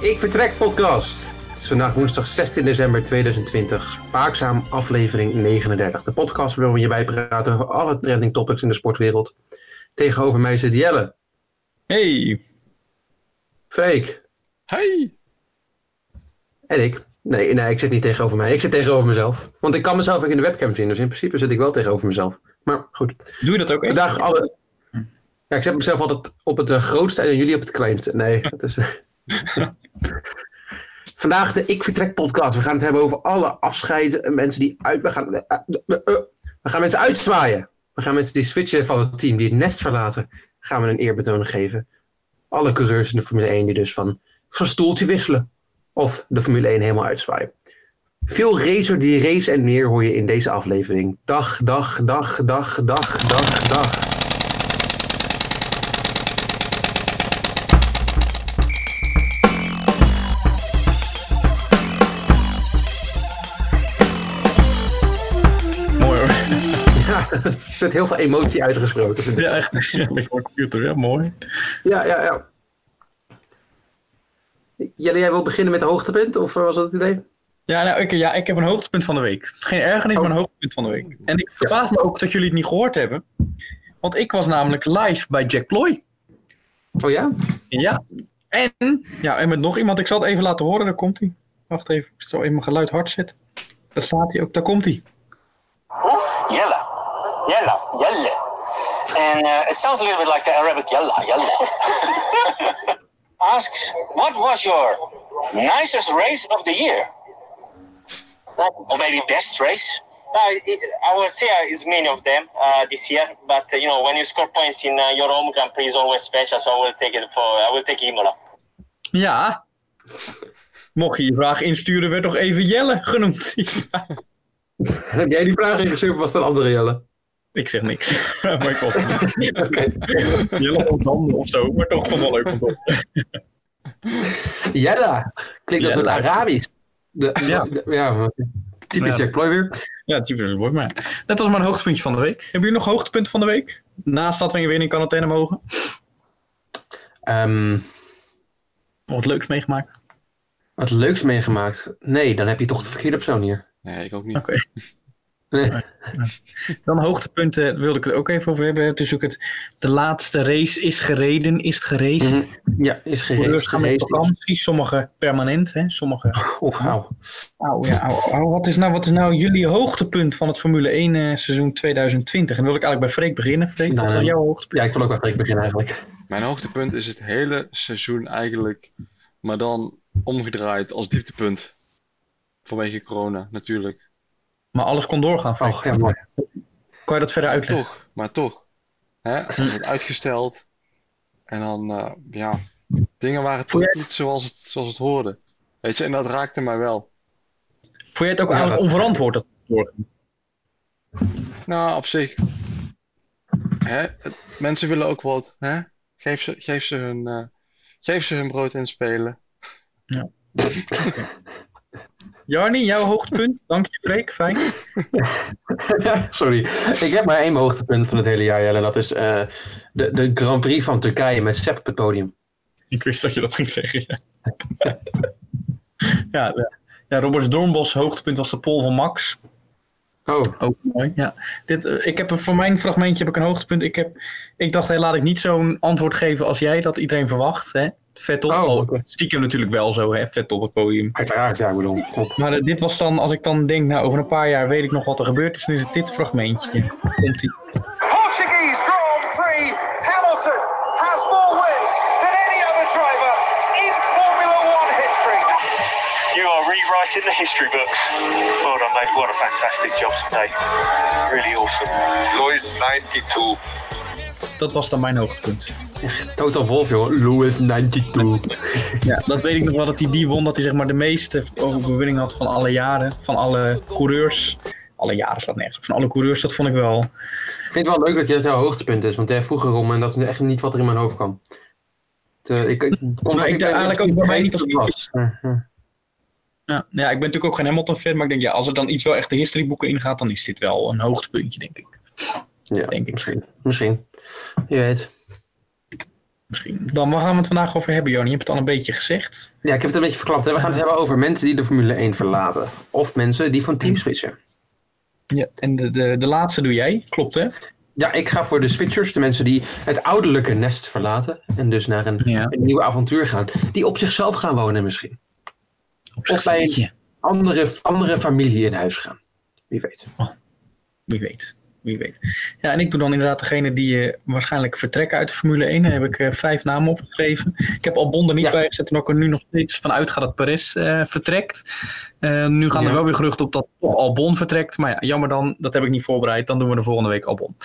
Ik vertrek podcast. Is vandaag woensdag 16 december 2020, Spaakzaam aflevering 39. De podcast waarin we je bijpraten over alle trending topics in de sportwereld. Tegenover mij zit Jelle, Hey. Freek Hey. en ik. Nee, nee, ik zit niet tegenover mij. Ik zit tegenover mezelf. Want ik kan mezelf ook in de webcam zien, dus in principe zit ik wel tegenover mezelf. Maar goed, Doe je dat ook echt? vandaag alle... Ja, ik zet mezelf altijd op het eh, grootste en jullie op het kleinste. Nee, dat is... Vandaag de Ik Vertrek podcast. We gaan het hebben over alle afscheiden en mensen die uit... We gaan, eh, eh, we gaan mensen uitzwaaien. We gaan mensen die switchen van het team, die het nest verlaten, gaan we een eerbetoon geven. Alle coureurs in de Formule 1 die dus van, van stoeltje wisselen. Of de Formule 1 helemaal uitzwaaien. Veel racer die race en meer hoor je in deze aflevering. Dag, dag, dag, dag, dag, dag, dag. Ja, er zit heel veel emotie uitgesproken. Ja, echt. Ja, op computer, ja, mooi. Ja, ja, ja. Jelle, jij wil beginnen met de hoogtepunt? Of eh, was dat het idee? Ja, nou, ik, ja, ik heb een hoogtepunt van de week. Geen ergernis, Oh. maar een hoogtepunt van de week. En ik verbaas me ook dat jullie het niet gehoord hebben. Want ik was namelijk live bij Jack Ploy. Oh ja? Ja. En, ja, en met nog iemand. Ik zal het even laten horen, daar komt hij. Wacht even, ik zal even mijn geluid hard zetten. Daar staat hij ook, daar komt hij. Yalla. Yalla. Yalla. And uh, it sounds a little bit like the Arabic yalla. Yalla. Asks, what was your nicest race of the year? Or maybe best race? It, I would say uh, it's many of them uh, this year, but uh, you know when you score points in uh, your home Grand Prix is always special. So I will take it for I will take Imola. Ja. Mocht je je vraag insturen, werd toch even Jelle genoemd. Ja. Heb jij die vraag ingestuurd of was dat een andere Jelle? Ik zeg niks. maar ik was. Jelle of zo, maar toch vond wel leuk om horen. Jelle. Klinkt als het. Arabisch. De, Ja. de- ja. Typisch Ja. Jack Ploy weer. Ja, typisch woord, maar dat was mijn hoogtepuntje van de week. Hebben jullie nog hoogtepunten van de week? Naast dat we weer in quarantaine mogen. Ehm, Nog wat leuks meegemaakt? wat leuks meegemaakt? Nee, dan heb je toch de verkeerde persoon hier. Nee, ik ook niet. Oké. Nee. Dan hoogtepunten, daar wilde ik het ook even over hebben. Het is ook het, de laatste race is gereden, is het geraced. Mhm. Ja, is Coureurs gereed. gaan met vakantie, sommige permanent, hè? sommige... Oh, auw. Auw, ja, auw, auw. Wat, is nou, wat is nou jullie hoogtepunt van het Formule 1 eh, seizoen 2020? En dan wil ik eigenlijk bij Freek beginnen. Freek, wat Nou, was jouw hoogtepunt? Ja, ik wil ook wel Freek beginnen eigenlijk. Mijn hoogtepunt is het hele seizoen eigenlijk, maar dan omgedraaid als dieptepunt. Vanwege corona, natuurlijk. Maar alles kon doorgaan. Oh, ja, mooi. Kan je dat verder uitleggen? toch, maar toch. Hè? Het wordt uitgesteld. En dan, eh, ja, dingen waren toch niet zoals het, zoals het hoorde. Weet je, en dat raakte mij wel. Vond jij het ook Ja, eigenlijk dat- onverantwoord? Dat? Nou, op zich. Hè? Mensen willen ook wat. Hè? Geef, ze, geef, ze hun, eh, geef ze hun brood en spelen. Jarni, jouw hoogtepunt? Dank je, Freek. Fijn. Sorry. Ik heb maar één hoogtepunt van het hele jaar, Jelle. En dat is eh, de, de Grand Prix van Turkije met Sepp op het podium. Ik wist dat je dat ging zeggen. Ja, ja, ja. ja Robert Doornbos hoogtepunt was de pol van Max. Oh, Ook mooi, ja. Dit, eh, ik heb voor mijn fragmentje heb ik een hoogtepunt. Ik, heb, ik dacht, hey, laat ik niet zo'n antwoord geven als jij, dat iedereen verwacht. Hè? Vettel, Oh, al oké. stiekem natuurlijk wel zo, hè? Vettel op het podium. uiteraard, ja, ik bedoel. Op. Maar eh, dit was dan, als ik dan denk, nou over een paar jaar weet ik nog wat er gebeurd is, dan is het dit fragmentje. Komt ie. Portuguese Grand Prix. Hamilton has more wins than any other driver in Formula One history. You are rewriting the history books. Well done, mate. What a fantastic job today. Really awesome. Lewis 92. Dat was dan mijn hoogtepunt. Total Wolf, joh. Lewis 92. Ja, dat weet ik nog wel dat hij die won, dat hij zeg maar de meeste overwinningen had van alle jaren, van alle coureurs alle jaren slaat nergens. Van alle coureurs, dat vond ik wel. Ik vind het wel leuk dat dit jouw hoogtepunt is, want jij vroeg erom en dat is echt niet wat er in mijn hoofd kwam. De, ik, ik, kon ik eigenlijk ook bij mij niet als was. Ja, ja. Ja, ja, ik ben natuurlijk ook geen Hamilton-fan, maar ik denk ja, als er dan iets wel echt de historyboeken ingaat, dan is dit wel een hoogtepuntje, denk ik. Ja, Denk ik. misschien. Misschien. Je weet. Misschien. Dan waar gaan we het vandaag over hebben, Jan? Je hebt het al een beetje gezegd. Ja, ik heb het een beetje verklapt. Hè. We gaan het hebben over mensen die de Formule 1 verlaten. Of mensen die van team switchen. Ja, en de, de, de laatste doe jij, klopt hè? Ja, ik ga voor de switchers. De mensen die het ouderlijke nest verlaten. En dus naar een, Ja. een nieuw avontuur gaan. Die op zichzelf gaan wonen misschien. Op Of bij een-. Andere, andere familie in huis gaan. Wie weet. Wie weet. Wie weet. Ja, en ik doe dan inderdaad degene die eh, waarschijnlijk vertrekken uit de Formule 1. Daar heb ik eh, vijf namen opgeschreven. Ik heb Albon er niet Ja. bij gezet en ook er nu nog steeds van uitga dat Perez eh, vertrekt. Nu gaan Ja. er wel weer geruchten op dat toch Albon vertrekt. Maar ja, jammer dan, dat heb ik niet voorbereid. Dan doen we de volgende week Albon.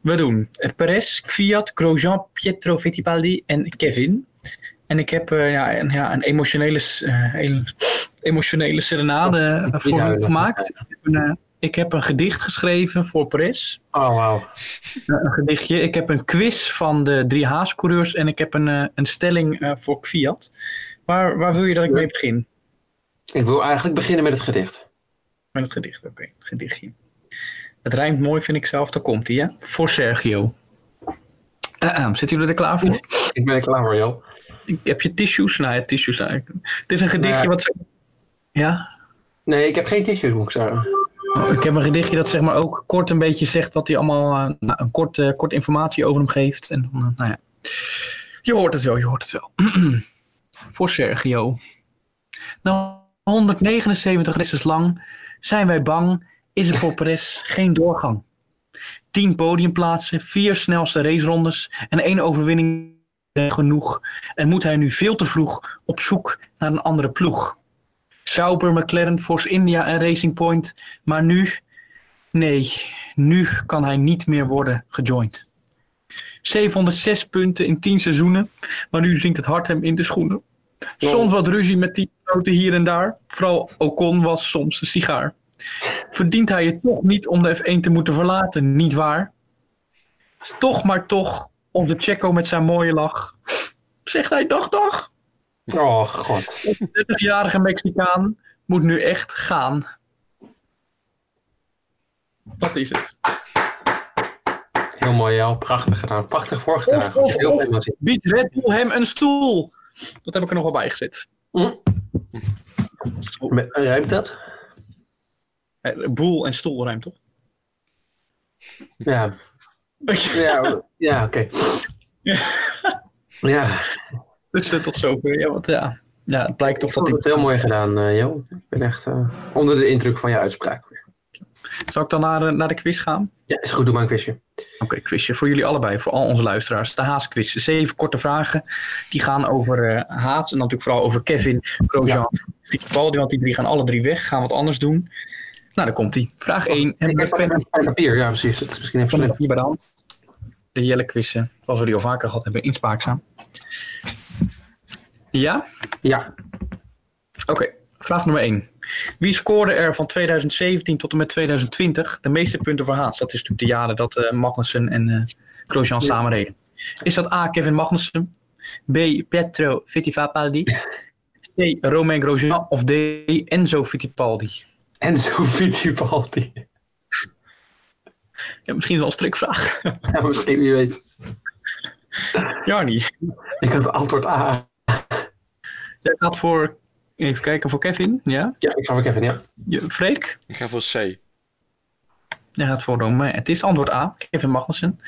We doen Perez, Kvyat, Grosjean, Pietro Fittipaldi en Kevin. En ik heb ja, een, ja, een emotionele, emotionele serenade voor hem gemaakt. Ik heb, een, eh, ik heb een gedicht geschreven voor Perez. Oh, wauw. Een gedichtje. Ik heb een quiz van de drie Haas-coureurs en ik heb een, eh, een stelling eh, voor Kvyat. Waar, waar wil je dat ik mee begin? Ik wil eigenlijk beginnen met het gedicht. Met het gedicht, oké. Het gedichtje. Het rijmt mooi, vind ik zelf. Daar komt hij, hè? Voor Sergio. Ahem, zitten jullie er klaar voor? Ik ben er klaar voor, joh. Ik heb je tissues? Nou ja, tissues. nou, Het is een gedichtje wat... Ja? Nee, ik heb geen tissues, moet ik zeggen. Ik heb een gedichtje dat zeg maar ook kort een beetje zegt wat hij allemaal... eh, nou, een kort, eh, kort informatie over hem geeft. En eh, nou ja. Je hoort het wel, je hoort het wel. voor Sergio. Na 179 races lang zijn wij bang, is er voor Perez geen doorgang. 10 podiumplaatsen, vier snelste racerondes en één overwinning genoeg. En moet hij nu veel te vroeg op zoek naar een andere ploeg. Sauber, McLaren, Force India en Racing Point. Maar nu, nee, nu kan hij niet meer worden gejoind. 706 punten in 10 seizoenen, maar nu zinkt het hart hem in de schoenen. Soms wat ruzie met die grote hier en daar. Vooral Ocon was soms de sigaar. Verdient hij het toch niet om de F1 te moeten verlaten, niet waar? Toch maar toch, onze Checo met zijn mooie lach. Zegt hij dag dag. Oh, god. De 30-jarige Mexicaan moet nu echt gaan. Dat is het. Heel mooi, Jel. Prachtig gedaan. Prachtig voorgedragen. Of, of, Heel of. veel emotie. Biedt Red Bull hem een stoel? Dat heb ik er nog wel bij gezet. Me- Ruimt dat? Eh, Boel en stoel rijmt toch? Ja. Ja, ja oké. Ja, Dus eh, tot zover. Ja, wat, ja. ja, het blijkt toch dat ik... het heel mooi gedaan, eh Jo. Ik ben echt eh, onder de indruk van je uitspraak. weer. Zal ik dan naar, de- naar de quiz gaan? Ja, is goed. Doe maar een quizje. Oké, quizje voor jullie allebei, voor al onze luisteraars. De Haas quiz. Zeven korte vragen. Die gaan over Haas en natuurlijk vooral over Kevin, Grosjean, Fittipaldi. Want die drie gaan alle drie weg. Gaan wat anders doen. Nou, daar komt hij. Vraag 1. En Ik met heb pen en papier. Ja, precies. Dat is misschien even hier bij de hand. De Jelle quizzen, zoals we die al vaker gehad hebben, inspaakzaam. Ja? Ja. Oké, vraag nummer 1. Wie scoorde er van 2017 tot en met 2020 de meeste punten voor Haas? Dat is natuurlijk de jaren dat eh, Magnussen en eh Grosjean Ja. samen reden. Is dat A. Kevin Magnussen, B. Pietro Fittipaldi, C. Romain Grosjean of D. Enzo Fittipaldi? En zo Fittipaldi. Ja, misschien wel een strikvraag. Ja, misschien wie weet. Jarni, Ik had antwoord A. jij gaat voor, even kijken, voor Kevin, ja? Ja, ik ga voor Kevin, ja. Je, Freek? Ik ga voor C. Jij gaat voor Romain. Het is antwoord A, Kevin Magnussen.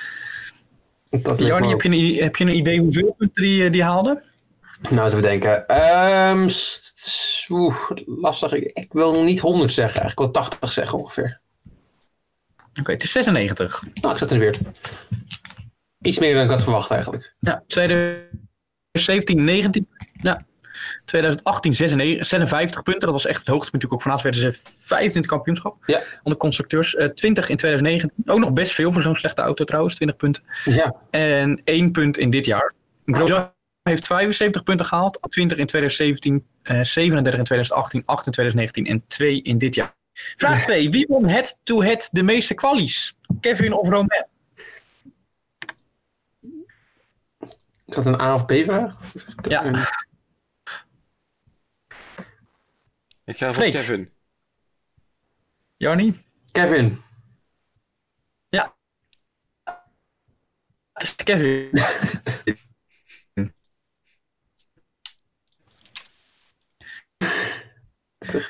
Me heb je, een, heb je een idee hoeveel punten die, eh, die haalde? Nou, eens even denken. Ehm, Oeh, lastig. Ik, ik wil niet 100 zeggen. Eigenlijk wel 80 zeggen ongeveer. Oké, het is 96. Nou, ik zat in de weer. Iets meer dan ik had verwacht eigenlijk. Ja, 2017 19. Ja. 2018 96, 56 punten. Dat was echt het hoogtepunt natuurlijk ook van Haas. Werden ze vijfde in het kampioenschap. Ja. Onder constructeurs. Eh 20 in 2019. Ook nog best veel voor zo'n slechte auto trouwens. 20 punten. Ja, En 1 punt in dit jaar. Grosjean heeft 75 punten gehaald. 20 in 2017. eh 37 in 2018. 8 in 2019. En 2 in dit jaar. Vraag 2. Wie won head-to-head de meeste kwalies? Kevin of Romain? Is dat een A of B vraag? Ja. Ik ga voor Freek. Kevin. Jarni? Kevin. Het is Kevin.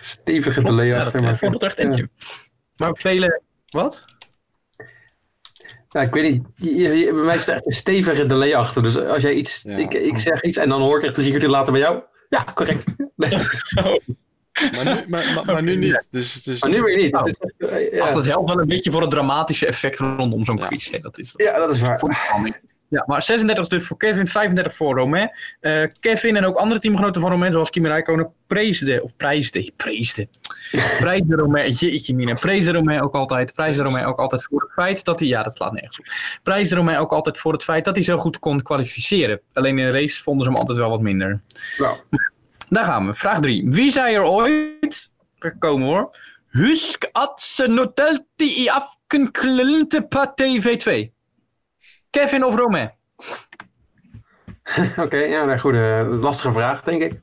Stevige delay ja, achter. dat maar- eh, vond het echt eentje. Maar ook vele... Wat? Ja, ik weet niet. Bij mij is er echt een stevige delay achter. Dus als jij iets. Ja. Ik, ik zeg iets en dan hoor ik echt drie kwartier later bij jou. Ja, correct. Maar nu, maar, maar, maar nu niet. Dus, dus maar nu weer niet. Nou. Is eh, Ach, ja. dat helpt wel een beetje voor het dramatische effect rondom zo'n Ja. quiz. hè. Dat is ja, dat is waar. Ja, maar 36 dus voor Kevin, 35 voor Romain. Eh, Kevin en ook andere teamgenoten van Romain, zoals Kimi Räikkönen, preesde, of prijsde, preesde. Prijsde Romain, jeetje mina, preesde Romain ook altijd, prijsde Romain ook altijd voor het feit dat hij, ja dat slaat nergens op. Prijsde Romain ook altijd voor het feit dat hij zo goed kon kwalificeren. Alleen in de race vonden ze hem altijd wel wat minder. Nou, Daar gaan we. Vraag 3. Wie zei er ooit... Er komen hoor. Husk at ze notelti i afken klinte pa TV2. Kevin of Romain? Oké, ja, nou, goed. eh, lastige vraag, denk ik.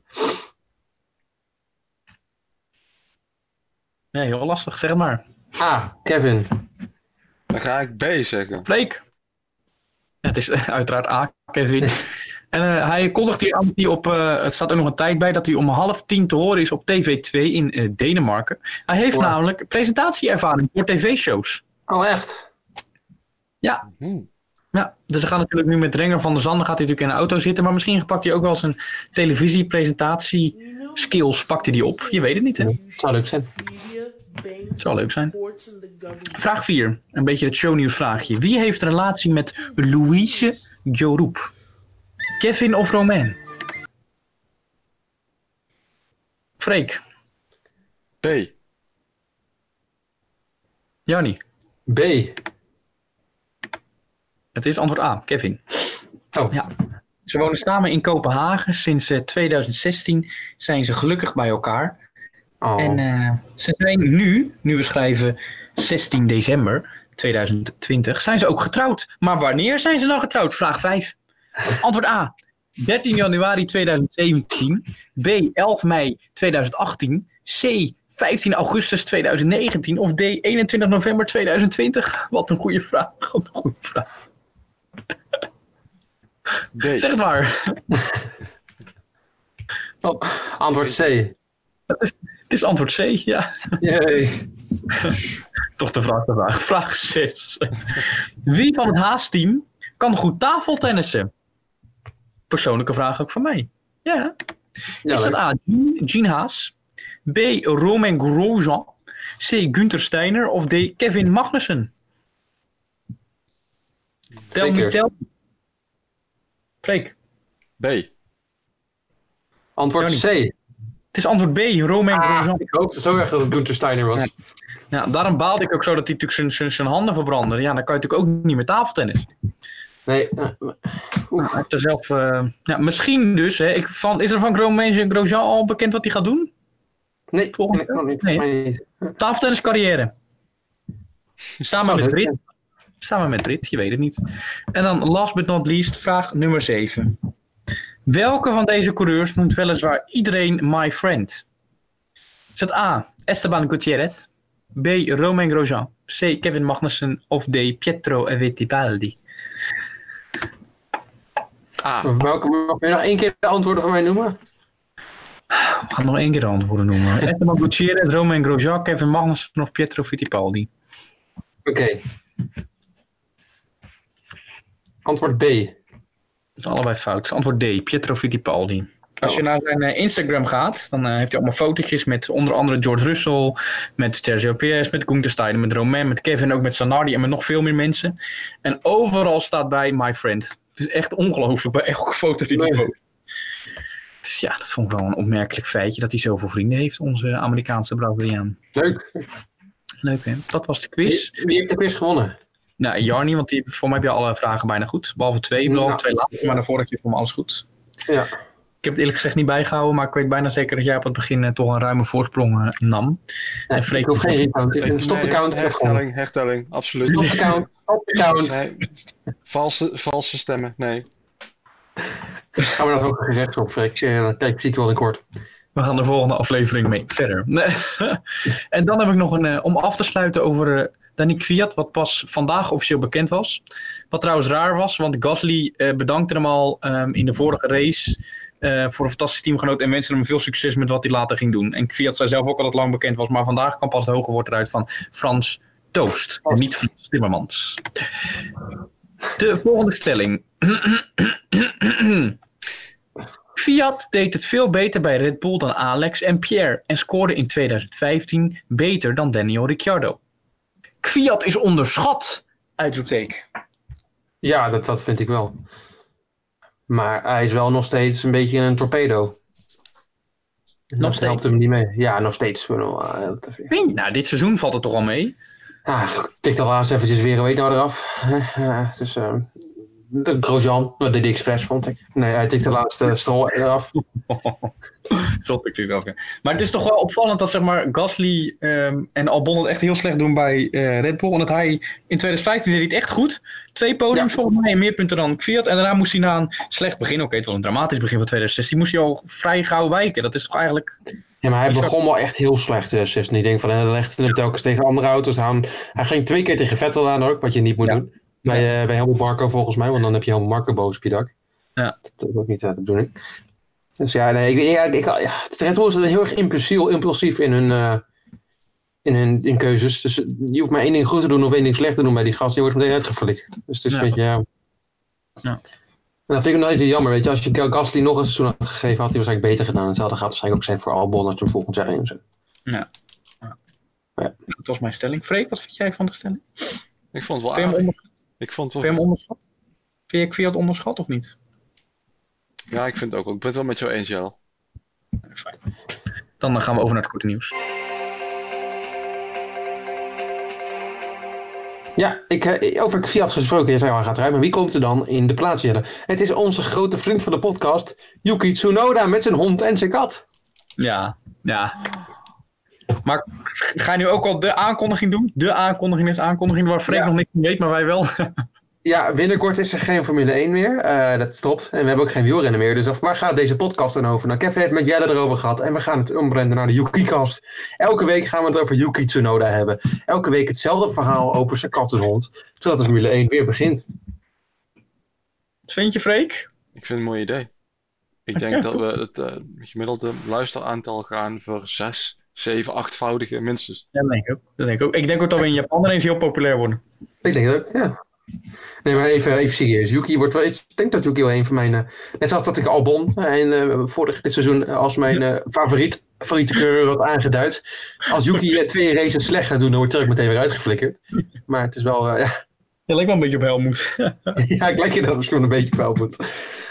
Nee, heel lastig. Zeg maar. A. Kevin. dan ga ik B zeggen. Freek? Ja, het is uiteraard A, Kevin. En eh, hij kondigt hier aan hij op, eh, het staat er nog een tijd bij, dat hij om half tien te horen is op TV2 in eh, Denemarken. Hij heeft Wow. namelijk presentatieervaring voor tv-shows. Oh, echt? Hm. Ja, dus er gaat natuurlijk nu met Renger van der Zanden gaat hij natuurlijk in de auto zitten, maar misschien pakt hij ook wel zijn televisiepresentatie skills pakt hij die op. Je weet het niet, hè? Zou leuk zijn. Zou leuk zijn. Vraag 4, een beetje het shownieuws vraagje. Wie heeft een relatie met Louise Jorup? Kevin of Romain? Freek, B. Jannie. B. Het is antwoord A, Kevin. Oh, Ja. Ze wonen samen in Kopenhagen. Sinds eh, 2016 zijn ze gelukkig bij elkaar. Oh. En eh, ze zijn nu, nu we schrijven 16 december 2020, zijn ze ook getrouwd. Maar wanneer zijn ze dan getrouwd? Vraag 5. Antwoord A. 13 januari 2017. B. 11 mei 2018. C. 15 augustus 2019. Of D. 21 november 2020. Wat een goede vraag. Wat een goede vraag. D. Zeg het maar. Oh, antwoord C. Het is, het is antwoord C, ja. Yay. Toch de vraag de vraag. Vraag 6. Wie van het Haas-team kan goed tafeltennissen? Persoonlijke vraag ook van mij. Ja. Ja, is dat. A. Jean- Haas? B. Romain Grosjean? C. Gunther Steiner? Of D. Kevin Magnussen? Tel me, tel. Freek. B. Antwoord C. Het is antwoord B. Romain Ah, Grosjean. ik hoopte zo erg dat het Gunther Steiner was. Ja, daarom baalde ik ook zo dat hij natuurlijk zijn handen verbrandde. Ja, dan kan je natuurlijk ook niet meer tafeltennis. Nee. eh, zelf, eh, ja, misschien dus. Hè, ik, van, is er van Grosjean al bekend wat hij gaat doen? Nee, Volgende nee, nog niet. Nee. Niet. Tafeltenniscarrière. Samen met Brit. Samen met Brit, je weet het niet. En dan last but not least, vraag nummer 7. Welke van deze coureurs noemt weliswaar iedereen my friend? Is het A. Esteban Gutierrez? B. Romain Grosjean? C. Kevin Magnussen? Of D. Pietro Fittipaldi? A. Welke, mag je nog één keer de antwoorden van mij noemen? We gaan nog één keer de antwoorden noemen. Esteban Gutierrez, Romain Grosjean, Kevin Magnussen of Pietro Fittipaldi? Oké. Antwoord B. Allebei fout. Antwoord D, Pietro Fittipaldi. Als je naar zijn eh, Instagram gaat, dan eh, heeft hij allemaal fotootjes met onder andere George Russell, met Sergio Perez, met Gunther Steiner, met Romain, met Kevin, ook met Zanardi en met nog veel meer mensen. En overal staat bij My Friend. Het is echt ongelooflijk bij elke foto die hij Nee. post. Dus ja, dat vond ik wel een opmerkelijk feitje dat hij zoveel vrienden heeft, onze Amerikaanse Braziliaan. Leuk. Leuk hè? Dat was de quiz. wie heeft de quiz gewonnen? Nou, Jarni, want die, voor mij heb je alle vragen bijna goed. Behalve twee, behalve Ja. twee laatste, maar daarvoor had je voor me alles goed. Ja. Ik heb het eerlijk gezegd niet bijgehouden, maar ik weet bijna zeker dat jij op het begin eh, toch een ruime voorsprong eh, nam. En Freek Ik hoef geen Stop de Nee, count. Hertelling, hertelling, absoluut. Stop de count. Stop de count. Nee, valse, valse stemmen, nee. Gaan we dat ook gezegd op, Freek? Eh, Kijk, zie ik wel in kort. We gaan de volgende aflevering mee verder. Nee. en dan heb ik nog een, eh, om af te sluiten over Danny Kwiat, wat pas vandaag officieel bekend was. Wat trouwens raar was, want Gasly eh, bedankte hem al ehm, in de vorige race eh, voor een fantastisch teamgenoot en wenste hem veel succes met wat hij later ging doen. En Kwiat zei zelf ook al dat lang bekend was, maar vandaag kwam pas het hoge woord eruit van Frans Toost, en niet Frans Timmermans. De volgende stelling. Fiat deed het veel beter bij Red Bull dan Alex en Pierre en scoorde in 2015 beter dan Daniel Ricciardo. Fiat is onderschat! Uitroepteken. Ja, dat, dat vind ik wel. Maar hij is wel nog steeds een beetje een torpedo. Nog Dat steeds? helpt hem niet mee. Ja, nog steeds. Eh? Nou, dit seizoen valt het toch al mee? Ah, tik dat laatst eventjes weer een week nou eraf. Eh, eh, dus, eh, de Grosjean, dat deed ik expres, vond ik. Nee, hij tikte de laatste strol eraf. Zot ik dit. Maar het is toch wel opvallend dat zeg maar, Gasly ehm, en Albon het echt heel slecht doen bij eh, Red Bull. En dat hij in 2015 deed hij het echt goed. Twee podiums Ja. volgens mij en meer punten dan Fiat. En daarna moest hij na een slecht begin, oké het was een dramatisch begin van 2016, moest hij al vrij gauw wijken. Dat is toch eigenlijk... Ja, maar hij begon wel echt heel slecht, uh, 16. Ik denk van, hij legde hem telkens tegen andere auto's aan. Hij ging twee keer tegen Vettel aan ook, wat je niet moet Ja. doen. Bij, eh bij Helmut Marco volgens mij, want dan heb je Helmut Marco boos op je dak. Ja. Dat is ook niet eh, de bedoeling. Dus ja, nee, ik, ja, ik, ja, het Red Bull is heel erg impulsief, impulsief in hun, eh, in hun in keuzes. Dus je hoeft maar één ding goed te doen of één ding slecht te doen bij die gast. Die wordt meteen uitgeflikt. Dus het is Ja. een beetje, ja. Ja. En dat vind ik nog even jammer, weet je. Als je Gasly nog een seizoen had gegeven, had hij waarschijnlijk beter gedaan. Hetzelfde gaat waarschijnlijk ook zijn voor Albon als hem volgend jaar in zet. Dat was mijn stelling. Freek, wat vind jij van de stelling? Ik vond het wel aardig. Ik vond het vind je wel hem onderschat? Vind je Fiat onderschat of niet? Ja, ik vind het ook. wel. Ik ben het wel met jou eens, Jelle. Fijn. Dan gaan we over naar het korte nieuws. Ja, ik, eh, over Fiat gesproken, je zei al, gaat ruimen. Wie komt er dan in de plaats zetten? Het is onze grote vriend van de podcast, Yuki Tsunoda met zijn hond en zijn kat. Ja, ja. Maar ga je nu ook al de aankondiging doen? De aankondiging is aankondiging waar Freek Ja. nog niks van weet, maar wij wel. Ja, binnenkort is er geen Formule 1 meer. Eh, dat stopt. En we hebben ook geen wielrennen meer. Dus waar gaat deze podcast dan over? Nou, ik heb het met Jelle erover gehad. En we gaan het ombranden naar de Yuki-cast. Elke week gaan we het over Yuki Tsunoda hebben. Elke week hetzelfde verhaal over zijn kat en hond. Zodat de Formule 1 weer begint. Wat vind je, Freek? Ik vind het een mooi idee. Ik denk dat we het eh, gemiddelde luisteraantal gaan voor zes, zeven, achtvoudige minstens. Ja, dat denk ik ook. Dat denk ik ook. Ik denk ook dat we in Japan ineens heel populair worden. Ik denk dat ook, ja. Nee, maar even, even serieus. Yuki wordt wel. Ik denk dat Yuki wel een van mijn. eh, net zoals dat ik Albon eh, in, eh, vorig dit seizoen eh, als mijn eh, favoriet, favoriete coureur had aangeduid. Als Yuki eh, twee races slecht gaat doen, dan wordt hij ook meteen weer uitgeflikkerd. Maar het is wel. eh, ja, Je lijkt wel een beetje op Helmoet. ja, ik lijk je dat misschien wel een beetje wel moet.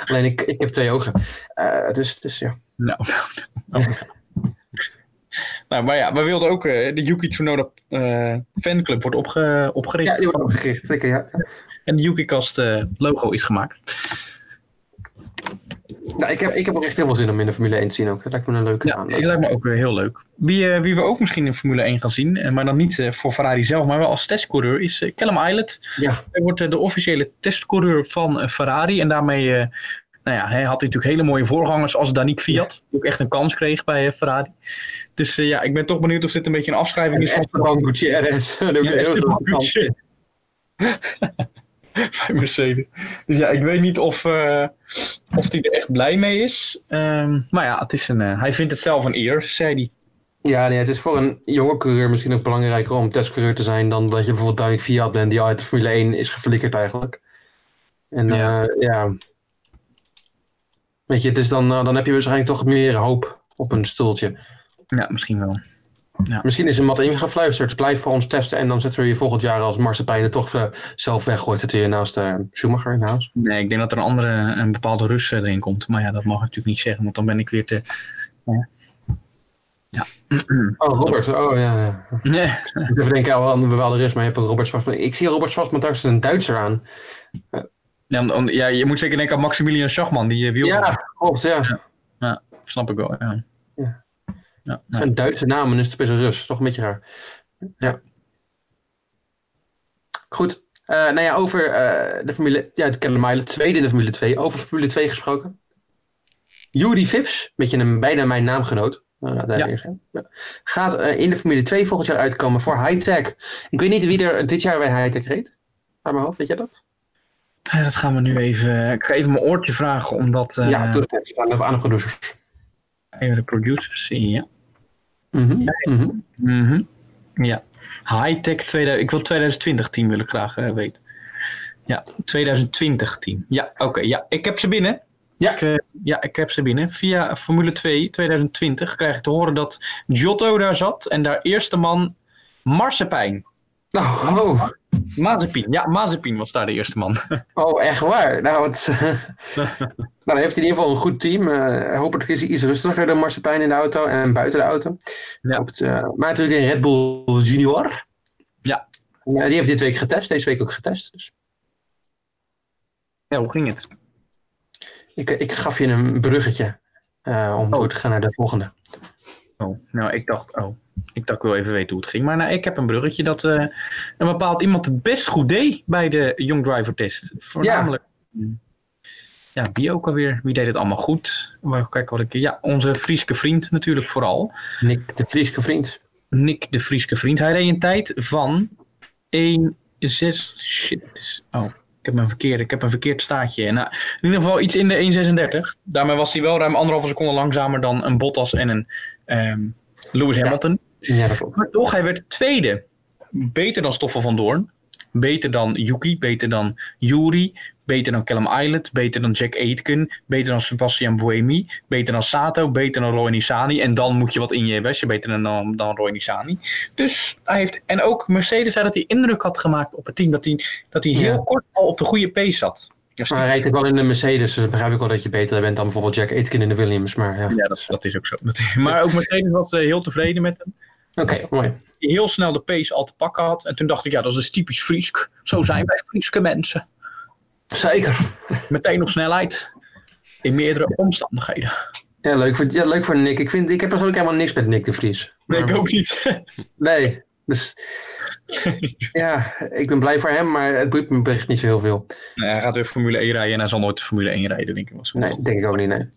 Alleen ik, ik heb twee ogen. Eh, dus, dus ja. nou, nou, nou. Nou, maar ja, we wilden ook eh, de Yuki Tsunoda eh, fanclub wordt opge, opgericht. Ja, die wordt opgericht. Zeker, ja. En de Yuki-kast eh, logo is gemaakt. Nou, ik, heb, ik heb ook echt heel veel zin om in de Formule 1 te zien ook. Dat lijkt me een leuke Ja, aan. ik lijkt me ook heel leuk. Wie, wie we ook misschien in Formule 1 gaan zien, maar dan niet voor Ferrari zelf, maar wel als testcoureur, is Callum Islet. Ja. Hij wordt de officiële testcoureur van Ferrari. En daarmee nou ja, hij had natuurlijk hele mooie voorgangers als Danique Fiat. Die ook echt een kans kreeg bij eh, Ferrari. Dus eh, ja, ik ben toch benieuwd of dit een beetje een afschrijving En is van Esteban Gutierrez. Ja, Esteban. Gutierrez. bij Mercedes. Dus ja, ik weet niet of, eh, of hij er echt blij mee is. Ehm, maar ja, het is een, hij vindt het zelf een eer, zei hij. Ja, nee, het is voor een jonge coureur misschien ook belangrijker om testcoureur te zijn dan dat je bijvoorbeeld Daniel Fiat bent die uit de Formule 1 is geflikkerd eigenlijk. En ja. Weet je, het is dan, eh, dan heb je waarschijnlijk toch meer hoop op een stoeltje. Ja, misschien wel. Misschien is een mat ingefluisterd, blijf voor ons testen en dan zetten we je volgend jaar als Marsepijnen toch eh, zelf weggooit, zetten we je naast uh, Schumacher in huis. Nee, ik denk dat er een andere, een bepaalde Rus erin komt. Maar ja, dat mag ik natuurlijk niet zeggen, want dan ben ik weer te... Ja. ja. Oh, Robert, oh ja. ja. Nee. Ik denken aan een bepaalde rust, maar je hebt ook Robert Schwarzman. Ik zie Robert Schwarzman daar is een Duitser aan. Ja, je moet zeker denken aan Maximilian Schachman, die uh, wiel. Ja, klopt, ja. Ja, snap ik wel, ja. Ja. Ja, Het nee. zijn Duitse namen, dus het is best wel Rus. Toch een beetje raar. Ja. Goed. Eh, nou ja, over eh, de Formule... Ja, het Kellermijlen, tweede in de Formule 2. Over Formule 2 gesproken. Yuri Vips, beetje een, bijna mijn naamgenoot. eh, daar Ja. Ja. Gaat eh, in de Formule 2 volgend jaar uitkomen voor Hightech. Ik weet niet wie er dit jaar bij Hightech reed. Uit mijn hoofd, weet jij dat? Eh, Dat gaan we nu even... Ik ga even mijn oortje vragen, omdat... eh, ja, doe het aan de, aan de producers. Even de producers zien, ja. Mhm, mhm. Mhm. Ja. Hightech 2000. Ik wil 2020 team willen graag eh, weten. Ja, 2020 team. Ja, oké. ja, ik heb ze binnen. Ja. Ik, eh, ja, ik heb ze binnen. Via Formule 2 2020 krijg ik te horen dat Giotto daar zat. En daar eerste man Marsepijn. Oh, oh. Mazepin. Ja, Mazepin was daar de eerste man. Oh, echt waar? Nou, het, nou, heeft hij in ieder geval een goed team. Eh hopelijk is hij iets rustiger dan Marsepijn in de auto en buiten de auto. Ja. Eh, maar natuurlijk een Red Bull Junior. Ja. Ja, die heeft dit week getest, deze week ook getest. Dus ja, hoe ging het? ik, ik gaf je een bruggetje eh, om Oh. door te gaan naar de volgende. Oh, nou, ik dacht, oh, ik dacht, ik wil even weten hoe het ging. Maar nou, ik heb een bruggetje dat eh, een bepaald iemand het best goed deed bij de Young Driver test. Voornamelijk, ja, wie ook alweer, wie deed het allemaal goed? Kijken wat ik, ja, onze Frieske vriend natuurlijk vooral. Nick, de Frieske vriend. Nick de Frieske vriend. Hij reed een tijd van 1,6, shit, oh, ik heb een verkeerde, ik heb een verkeerd staatje. Nou, in ieder geval iets in de 1,36. Daarmee was hij wel ruim anderhalve seconde langzamer dan een Bottas en een ehm, Lewis Hamilton. Ja, dat klopt. Maar toch, hij werd tweede. Beter dan Stoffel van Doorn. Beter dan Yuki. Beter dan Yuri. Beter dan Callum Islet. Beter dan Jack Aitken. Beter dan Sebastian Buemi. Beter dan Sato. Beter dan Roy Nissani. En dan moet je wat in je hebben. als je Beter dan, dan, dan Roy Nissani. Dus hij heeft... En ook Mercedes zei dat hij indruk had gemaakt op het team. Dat hij, dat hij heel Ja. kort al op de goede pace zat. Dus Maar hij rijdt ook wel in de Mercedes, dus dan begrijp ik wel dat je beter bent dan bijvoorbeeld Jack Aitken in de Williams. Maar ja, ja, dat, dat is ook zo. Maar ook Mercedes was eh, heel tevreden met hem. oké, mooi. die heel snel de pace al te pakken had. En toen dacht ik, ja, dat is dus typisch Friesk. Zo zijn wij Frieske mensen. Zeker. Meteen op snelheid. In meerdere omstandigheden. Ja, leuk voor, ja, leuk voor Nick. Ik, vind, ik heb persoonlijk helemaal niks met Nick de Vries. Maar- ook niet. Nee, dus ja, ik ben blij voor hem, maar het boeit me echt niet zo heel veel. Nee, hij gaat weer Formule 1 rijden en hij zal nooit de Formule 1 rijden, denk ik. Was Nee, denk ik ook niet, nee.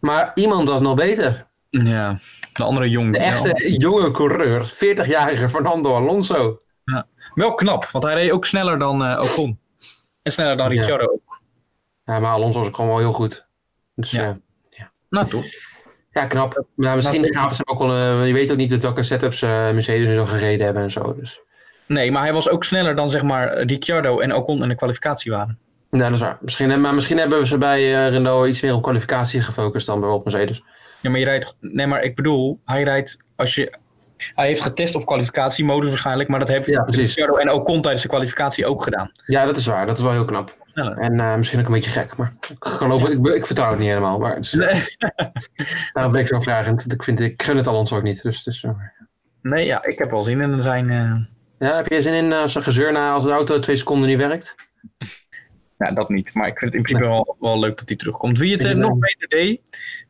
Maar iemand was nog beter. Ja, de andere jong. De echte jonge coureur, 40-jarige Fernando Alonso. Wel knap, want hij reed ook sneller dan eh Ocon. En sneller dan Ja. Ricciardo ook. Ja, maar Alonso was ook gewoon wel heel goed. Dus Ja. ja, Nou, toch? Ja knap. Maar misschien gaven ze ook wel, eh, je weet ook niet met welke setups eh, Mercedes en zo gereden hebben en zo. Dus. Nee, maar hij was ook sneller dan, zeg maar, Ricciardo en Ocon in de kwalificatie waren. Ja, dat is waar. Misschien, maar misschien hebben we ze bij eh, Renault iets meer op kwalificatie gefocust dan bijvoorbeeld Mercedes. Ja, maar je rijdt... Nee, maar ik bedoel, hij rijdt als je... Hij heeft getest op kwalificatiemodus waarschijnlijk, maar dat heeft Ja. Ricciardo en Ocon tijdens de kwalificatie ook gedaan. Ja, dat is waar. Dat is wel heel knap. Sneller. En eh, misschien ook een beetje gek, maar ik, geloof, ik, ik vertrouw het niet helemaal. Maar het is, Nee, daarom ben ik zo vragend. want Ik, vind, ik gun het Alonso ook niet. Dus, dus, nee ja, ik heb wel zin in zijn... eh, ja, heb je zin in eh, zo'n gezeur na als de auto twee seconden niet werkt? Ja, dat niet. Maar ik vind het in principe wel, wel leuk dat hij terugkomt. Wie het eh, Ja. nog beter deed,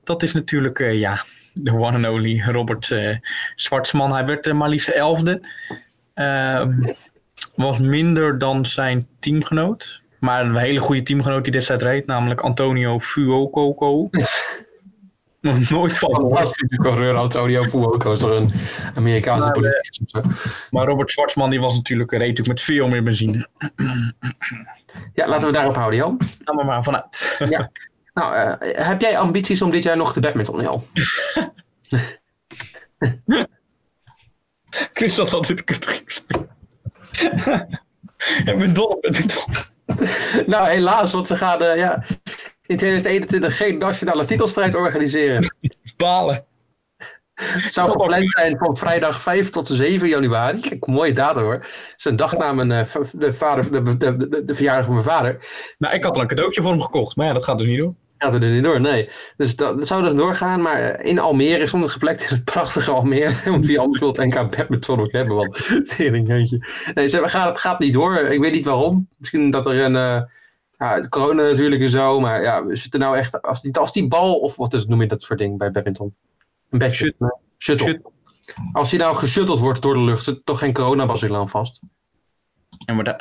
dat is natuurlijk ja, de one and only Robert eh Zwartsman. Hij werd maar liefst elfde. Ehm, was minder dan zijn teamgenoot. Maar een hele goede teamgenoot die destijds reed, namelijk Antonio Fuococo. Nog nooit van. Fantastische coureur Antonio Fuoco is toch een Amerikaanse Maar, politicus of zo. Maar Robert Zwartsman die was natuurlijk, reed natuurlijk met veel meer benzine. Ja, laten we daarop houden, Jan. Ga maar maar vanuit. Nou, eh, heb jij ambities om dit jaar nog te badminton, Jan? Ik wist dat dit kut ging zijn. Ik ben dol. nou, helaas, want ze gaan eh, ja, in 2021 geen nationale titelstrijd organiseren. Balen. Het zou gepland zijn van vrijdag 5 tot 7 januari. Kijk, mooie datum hoor. Het is een dag na mijn, eh, de, vader, de, de, de, de verjaardag van mijn vader. Nou, ik had al een cadeautje voor hem gekocht, maar ja, dat gaat dus niet door. Gaat er niet door, nee. Dus dat, dat zou dus doorgaan, maar eh, in Almere stond het gepland in het prachtige Almere. Want wie anders wil het NK badminton ook hebben, want teringjeetje. Nee, ze, gaat, het gaat niet door. Ik weet niet waarom. Misschien dat er een, eh, Ja, corona natuurlijk en zo, maar ja, we zitten nou echt, als die, als die bal, of wat is, noem je dat soort ding bij badminton? Een Nee, shuttle. Shut- Als die nou geshutteld wordt door de lucht, zit er toch geen coronabacillen aan vast. Ja, maar da-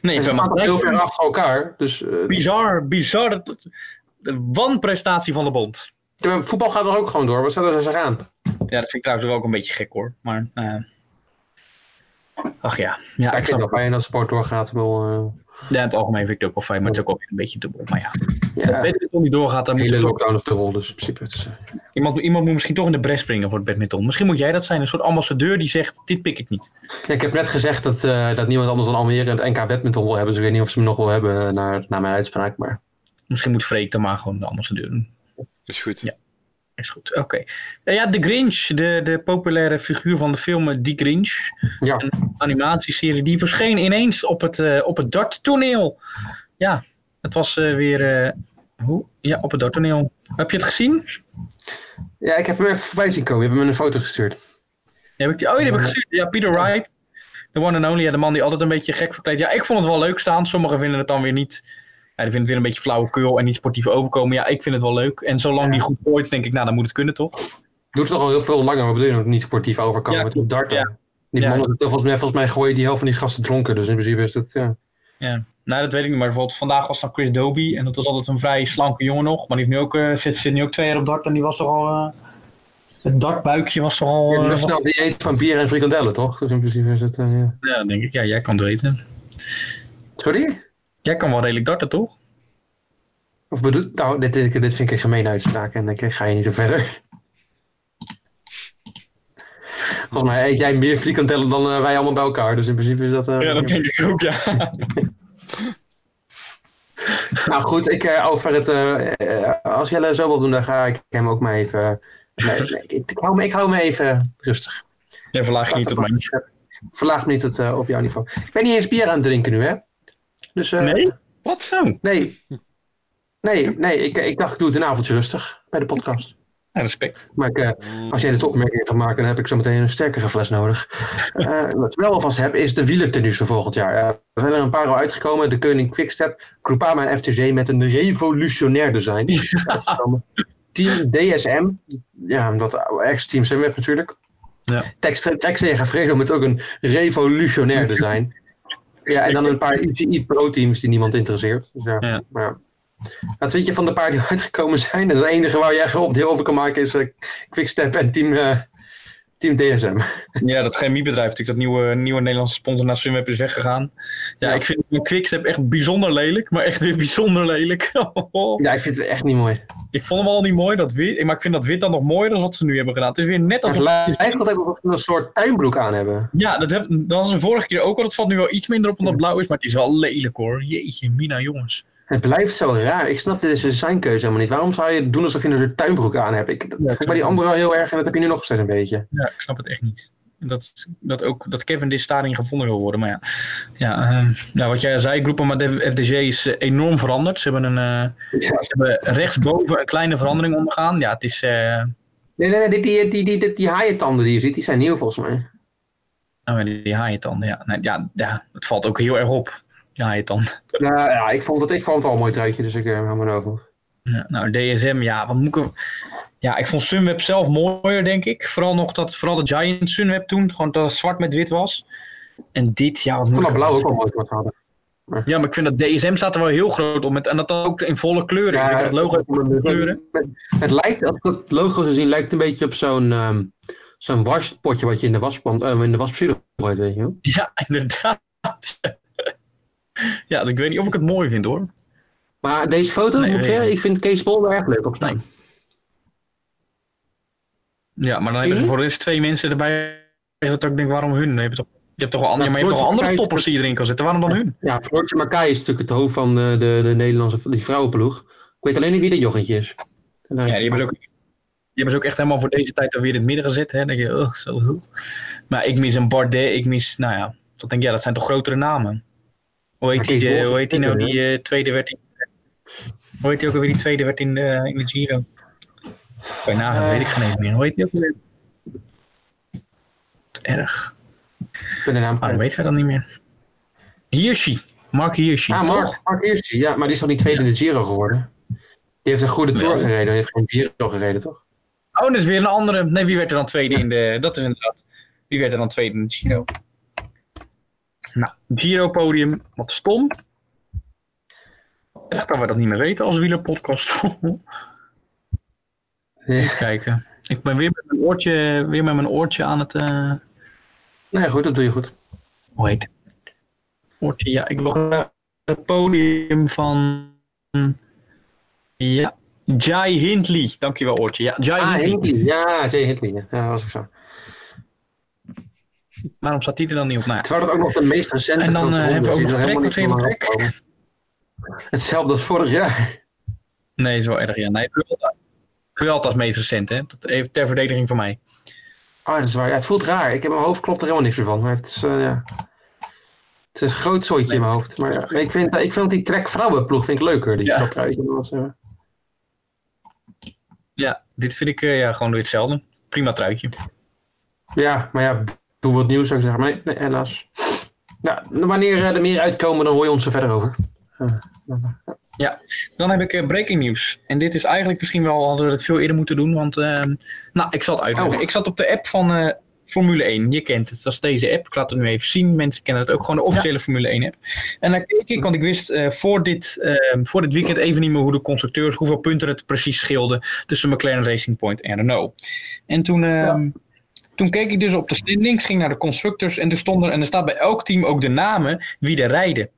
Nee, maar toch heel ver achter elkaar, dus eh, bizar, bizar. dat- De wanprestatie van de bond. ja, voetbal gaat er ook gewoon door, wat zullen ze zich aan? Ja, dat vind ik trouwens wel ook een beetje gek hoor. Maar, eh, ach ja. Ja, Ja, ik snap wel het. fijn dat sport doorgaat. Eh, Ja, in het algemeen vind ik het ook wel fijn, maar het is ook wel weer een beetje dubbel. Maar ja, ja, badminton die doorgaat, dan de moet er lockdown is dubbel, dus in principe het is, eh, iemand, iemand moet misschien toch in de bres springen voor het badminton. Misschien moet jij dat zijn, een soort ambassadeur die zegt, dit pik ik niet. Ja, ik heb net gezegd dat, eh, dat niemand anders dan Almere het NK badminton wil hebben. Dus ik weet niet of ze me nog wil hebben eh, naar, naar mijn uitspraak. Maar Misschien moet Freek dan maar gewoon de ambassadeur doen. Is goed. Ja. Is goed, oké. Eh, ja, The Grinch, de, de populaire figuur van de film eh, Die Grinch. ja, Een animatieserie die verscheen ineens op het, eh, op het darttoneel. Ja, het was eh, weer... eh, hoe? Ja, op het darttoneel. Heb je het gezien? ja, ik heb hem even voorbij zien komen. Je hebt me een foto gestuurd. Ja, heb ik die, oh, die heb ik gezien. Ja, Peter Wright. De one and only. Ja, de man die altijd een beetje gek verkleed. Ja, ik vond het wel leuk staan. Sommigen vinden het dan weer niet... Ja, die vinden het weer een beetje flauwekul en niet sportief overkomen. Ja, ik vind het wel leuk. En zolang die goed gooit, denk ik, nou, dan moet het kunnen, toch? Doet het toch al heel veel langer. Wat bedoel je nog niet sportief overkomen? Ja, met een darten. ja. Die Ja. mannen, volgens, mij, volgens mij gooien die helft van die gasten dronken. Dus in principe is het, ja. Ja, nou dat weet ik niet. Maar bijvoorbeeld vandaag was dan Chris Doby. En dat was altijd een vrij slanke jongen nog. Maar die heeft nu ook, eh, zit, zit nu ook twee jaar op dart. En die was toch al... eh, het dartbuikje was toch al... Hebt eh, een snel dieet van bier en frikandellen, toch? Dus in principe is het, ja. ja, denk ik. Ja, jij kan het weten. Sorry? Jij kan wel redelijk darten, toch? Of bedoel, nou, dit, dit, dit vind ik een gemene uitspraak en ik ga je niet zo verder. Volgens mij eet jij meer frikandellen dan eh, wij allemaal bij elkaar, dus in principe is dat... eh, denk ik ook, ja. Nou goed, ik, eh, over het, als Jelle zo wil doen, dan ga ik hem ook maar even... Nee, nee, ik, ik, hou me, ik hou me even rustig. Jij verlaag je niet tot mijn... Verlaag me niet het, eh, op jouw niveau. Ik ben niet eens bier aan het drinken nu, hè? Dus, eh, Nee? Wat? Zo. Nee. Nee, nee ik, ik dacht, ik doe het een avondje rustig bij de podcast. Ja, respect. Maar ik, eh, als jij dit opmerking gaat maken, dan heb ik zo meteen een sterkere fles nodig. Eh, wat ik wel alvast heb, is de wielertenues voor volgend jaar. Eh, er zijn er een paar al uitgekomen. De Koning Quickstep, Groupama en FTG met een revolutionair design. Team DSM, ja, dat ex-team Sunweb natuurlijk. Ja. Textega Gafredo met ook een revolutionair design. Ja, en dan een paar UCI Pro-teams die niemand interesseert. Dus ja, Ja. Maar. Wat vind je van de paar die uitgekomen zijn? En het enige waar je echt deel over kan maken is eh, Quickstep en team, eh, team DSM. Ja, dat chemiebedrijf natuurlijk, dat nieuwe, nieuwe Nederlandse sponsor naar Sunweb is weggegaan. Ja, Ja. ik vind een Quickstep echt bijzonder lelijk, maar echt weer bijzonder lelijk. Ja, ik vind het echt niet mooi. ik vond hem al niet mooi, dat wit, maar ik vind dat wit dan nog mooier dan wat ze nu hebben gedaan. Het is weer net Het als... lijkt altijd alsof ze een soort tuinbroek aan hebben. Ja, dat, heb, dat was de vorige keer ook al. Het valt nu wel iets minder op omdat het blauw is, maar het is wel lelijk hoor. Jeetje, Mina jongens. Het blijft zo raar. Ik snap deze designkeuze helemaal niet. Waarom zou je doen alsof je een tuinbroek aan hebt? Ik, dat Ja, bij die andere wel heel erg en dat heb je nu nog steeds een beetje. Ja, ik snap het echt niet. Dat, dat ook dat Kevin dit daarin gevonden wil worden. Maar ja, ja, ehm, nou, wat jij zei, groepen met de FDG is eh, enorm veranderd. Ze hebben, een, eh, Ja. ze hebben rechtsboven een kleine verandering ondergaan. Ja, het is. eh, Nee, nee, nee, die, die, die, die, die, haaientanden die je ziet, die zijn nieuw volgens mij. oh, die, die haaientanden. Ja. Nou, ja, ja, het valt ook heel erg op. Haaientanden. Nou ja, ik vond het, ik vond het al een mooi truitje, dus ik uh, hou me over. Ja, nou, DSM, ja, wat moet ik er... Ja, ik vond Sunweb zelf mooier, denk ik. Vooral nog dat, vooral de Giant Sunweb toen, gewoon dat het zwart met wit was. En dit, ja, wat Ik moet ik dat blauw ook al mooi wat hadden. Ja, maar ik vind dat DSM staat er wel heel groot op. Met, en dat dat ook in volle kleuren je, dat logo het, kleuren. het, het lijkt, als ik het logo zo zien, lijkt een beetje op zo'n ehm, zo'n waspotje wat je in de waspand, eh, in de wasmachine gooit, weet je wel. Ja, inderdaad. Ja, ik weet niet of ik het mooi vind hoor. Maar deze foto, Nee, moet ik ik zeggen, ik vind Kees Bol er erg leuk op staan. Ja, maar dan hebben ze voor de rest twee mensen erbij. Dat ik denk, waarom hun? Je hebt toch, je hebt toch wel, andere, maar je hebt toch wel Floortje andere toppers die je erin kan zetten. Waarom dan hun? Ja, Floortje Makai is natuurlijk het hoofd van de, de, de Nederlandse die vrouwenploeg. Ik weet alleen niet wie dat jochentje is. Ja, die hebben ze ook, die hebben ze ook echt helemaal voor deze tijd alweer in het midden gezet. Hè? Dan denk je, ugh, zo. Maar ik mis een Bardet, ik mis, nou ja, dat denk ik, ja, dat zijn toch grotere namen. Hoe heet die, eh, hoe heet die nou, die eh, tweede werd in, hoe heet die ook alweer, die tweede werd in de, in de Giro? Bij nagaan, Eh. weet ik geen meer. Hoe heet die ook alweer? Wat erg. Ik ben de naam Maar dat weten wij dan niet meer. Hirschi. Mark Hirschi, Ah? Mark, Mark Hirschi, ja, maar die is toch niet tweede in de Giro geworden? Die heeft een goede Tour gereden, die heeft geen Giro gereden, toch? Oh, dat is weer een andere. Nee, wie werd er dan tweede in de... Dat is inderdaad. Wie werd er dan tweede in de Giro? Nou, Giro-podium. Wat stom. Echt dat we dat niet meer weten als wielerpodcast. Even kijken. Ik ben weer met mijn oortje, weer met mijn oortje aan het... eh, Nee, goed, dat doe je goed. hoe heet? Oortje, ja. Ik wil graag het podium van... Ja. Jai Hindley. Dankjewel, oortje. Ja, Jai Ah, Hindley. Hindley. Ja, Jay Hindley. Ja, dat was ook zo. Waarom staat die er dan niet op? Nou, ja. Terwijl dat ook nog de meest recente En dan, eh, hebben we ook nog Trek, aankomen. Hetzelfde als vorig jaar. Nee, is wel erg. Ja. Nee, Vuelta Vuelta is het meest recent, hè? Dat even ter verdediging van mij. Ah, dat is waar. Ja, het voelt raar. Ik heb mijn hoofd klopt er helemaal niks meer van. Maar het is, eh, ja. Het is een groot zooitje in mijn hoofd. Maar ja, ik, vind, ik vind die trek vrouwenploeg vind ik leuker. Die Ja. dat eh. Ja, dit vind ik eh, ja, gewoon weer hetzelfde. Prima truitje. Ja, maar ja, doe wat nieuws zou ik zeggen. Maar nee, nee, helaas. Nou, wanneer eh, er meer uitkomen, dan hoor je ons er verder over. Eh, Dan heb ik eh, breaking nieuws. En dit is eigenlijk misschien wel, hadden we het veel eerder moeten doen. Want, ehm, nou, ik zal het uitleggen. Oh. Ik zat op de app van eh, Formule 1. Je kent het, dat is deze app. Ik laat het nu even zien. Mensen kennen het ook gewoon de officiële Formule 1 app. En daar keek ik, want ik wist eh, voor, dit, ehm, voor dit weekend even niet meer hoe de constructeurs, hoeveel punten het precies scheelde tussen McLaren Racing Point en Renault. En toen, ehm, toen keek ik dus op de standings, ging naar de constructors en er stond er, en er staat bij elk team ook de namen wie er rijden.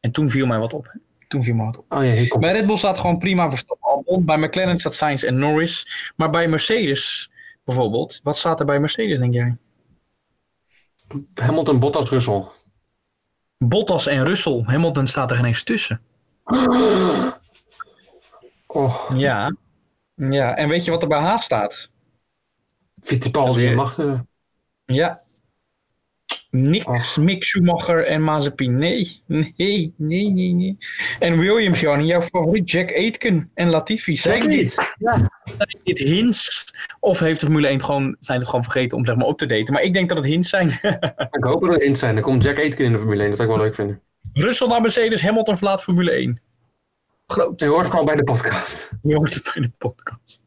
En toen viel mij wat op. hè. Toen viel mij wat op. oh ja, Bij Red Bull staat gewoon prima Verstappen Albon. Bij McLaren staat Sainz en Norris. Maar bij Mercedes bijvoorbeeld, wat staat er bij Mercedes denk jij? Hamilton, Bottas, Russell. Bottas en Russell. Hamilton staat er geen eens tussen. Oh, Ja. Ja, en weet je wat er bij Haas staat? Fittipaldi en Magnussen. Ja. Niks, Och. Mick Schumacher en Mazepin. Nee, nee, nee, nee, nee. En Williams, Jan, jouw favoriet Jack Aitken en Latifi. Zijn dit, niet. Ja. zijn dit hints? Of heeft de Formule 1 gewoon, zijn het gewoon vergeten om zeg maar op te daten? Maar ik denk dat het hints zijn. Ik hoop dat er in zijn. Dan komt Jack Aitken in de Formule 1. Dat zou ik wel leuk vinden. Russell naar Mercedes, Hamilton verlaat Formule 1. Groot. Je hoort het al bij de podcast. Je hoort het bij de podcast.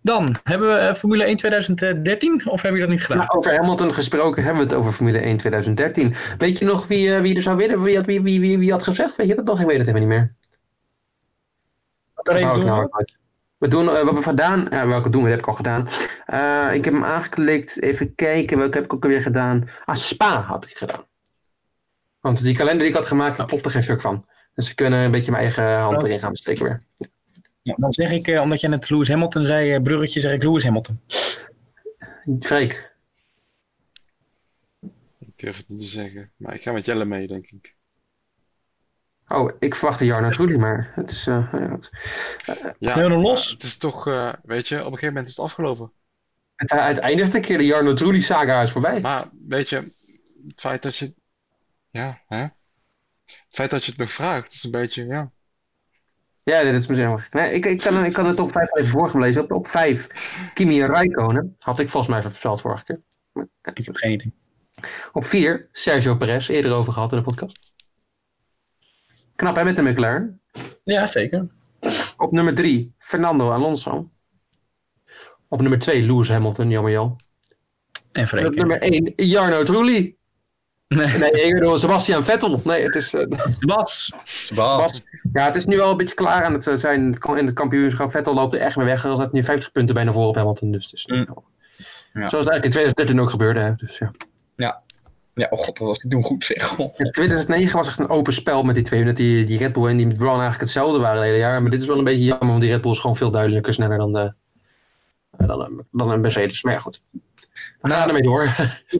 Dan, hebben we eh, Formule 1 2013 of heb je dat niet gedaan? Nou, over Hamilton gesproken hebben we het over Formule 1 2013. Weet je nog wie, eh, wie er zou winnen? Wie had, wie, wie, wie, wie had gezegd? Weet je dat nog? Ik weet het helemaal niet meer. Wat doen nou we? uit. We doen, eh, wat hebben we gedaan? Ja, welke doen we? Dat heb ik al gedaan. Ik heb hem aangeklikt. Even kijken. Welke heb ik ook alweer gedaan? Ah, Spa had ik gedaan. Want die kalender die ik had gemaakt, daar klopte geen fuck van. Dus ik kan er een beetje mijn eigen hand Oh. erin gaan besteken weer. Ja, dan zeg ik, eh, omdat jij net Lewis Hamilton zei, bruggetje, zeg ik Lewis Hamilton. Freek. Ik durf het niet te zeggen. Maar ik ga met Jelle mee, denk ik. Oh, ik verwachtte Jarno Trulli, maar het is... eh, ja, hem los. het is toch, eh, weet je, op een gegeven moment is het afgelopen. het, het eindigt een keer. De Jarno Trulli saga is voorbij. Maar weet je, het feit dat je, ja, hè? Het feit dat je het nog vraagt, is een beetje, ja. Ja, dit is misschien wel gek. Nee, ik, ik, kan, ik kan de top 5 even voorgelezen. Op, op 5 Kimi Räikkönen. Had ik volgens mij verteld vorige keer. Ik heb geen idee. Op 4 Sergio Perez. Eerder over gehad in de podcast. Knap hè met de McLaren. Ja, zeker. Op nummer 3 Fernando Alonso. Op nummer 2 Lewis Hamilton, jammer Jan. En op nummer 1 Jarno Trulli. Nee, Nee, ik bedoel Sebastian Vettel. Nee, het is, eh, Bas. Bas. Bas. ja, het is nu wel een beetje klaar aan het eh, zijn in het kampioenschap. Vettel loopt er echt mee weg. Hij had nu 50 punten bijna voor op Hamilton. Dus Mm. Ja. Zoals het eigenlijk in 2013 ook gebeurde. Hè. Dus, ja. Ja, oh god, dat was ik toen goed zeg. Oh. In 2009 was echt een open spel met die twee. Met die, die Red Bull en die met Brown eigenlijk hetzelfde waren het hele jaar. Maar dit is wel een beetje jammer, want die Red Bull is gewoon veel duidelijker, sneller dan, de, dan, een- dan een Mercedes. Maar ja, goed. We gaan Nou. ermee door.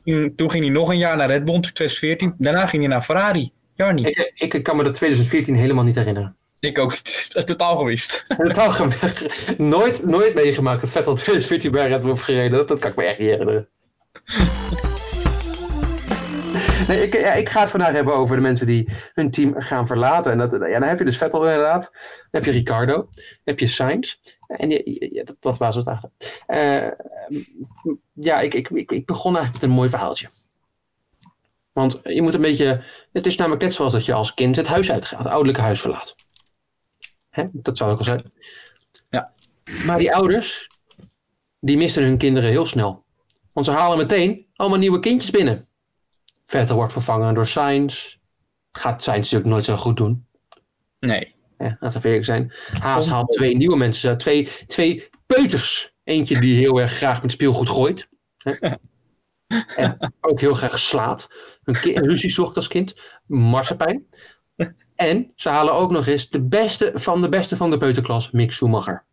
Toen, toen ging hij nog een jaar naar Red Bull, in 2014. Daarna ging hij naar Ferrari. Jarni. ik, ik kan me dat 2014 helemaal niet herinneren. Ik ook niet. Totaal gewist. Totaal ge- nooit, nooit meegemaakt dat Vettel 2014 bij Red Bull heeft gereden. Dat, dat kan ik me echt niet herinneren. Nee, ik, ja, ik ga het vandaag hebben over de mensen die hun team gaan verlaten. En dat, ja, dan heb je dus Vettel inderdaad. Dan heb je Ricardo. Dan heb je Sainz. En je, ja, dat, dat was het eigenlijk. Eh, ja, ik, ik, ik, ik begon eigenlijk met een mooi verhaaltje. Want je moet een beetje. Het is namelijk net zoals dat je als kind het huis uitgaat, het ouderlijke huis verlaat. Hè? Dat zou ik al zeggen. Ja. Maar die ouders, die missen hun kinderen heel snel. Want ze halen meteen allemaal nieuwe kindjes binnen. Vettel wordt vervangen door Sainz. Gaat Sainz natuurlijk nooit zo goed doen. Nee. Hè, laten we eerlijk zijn. Haas haalt twee nieuwe mensen. Twee, twee peuters. Eentje die heel erg graag met speelgoed gooit. Hè. En ook heel graag slaat. Een, een ruzie zocht als kind. Marsepein. En ze halen ook nog eens de beste van de beste van de peuterklas. Mick Schumacher.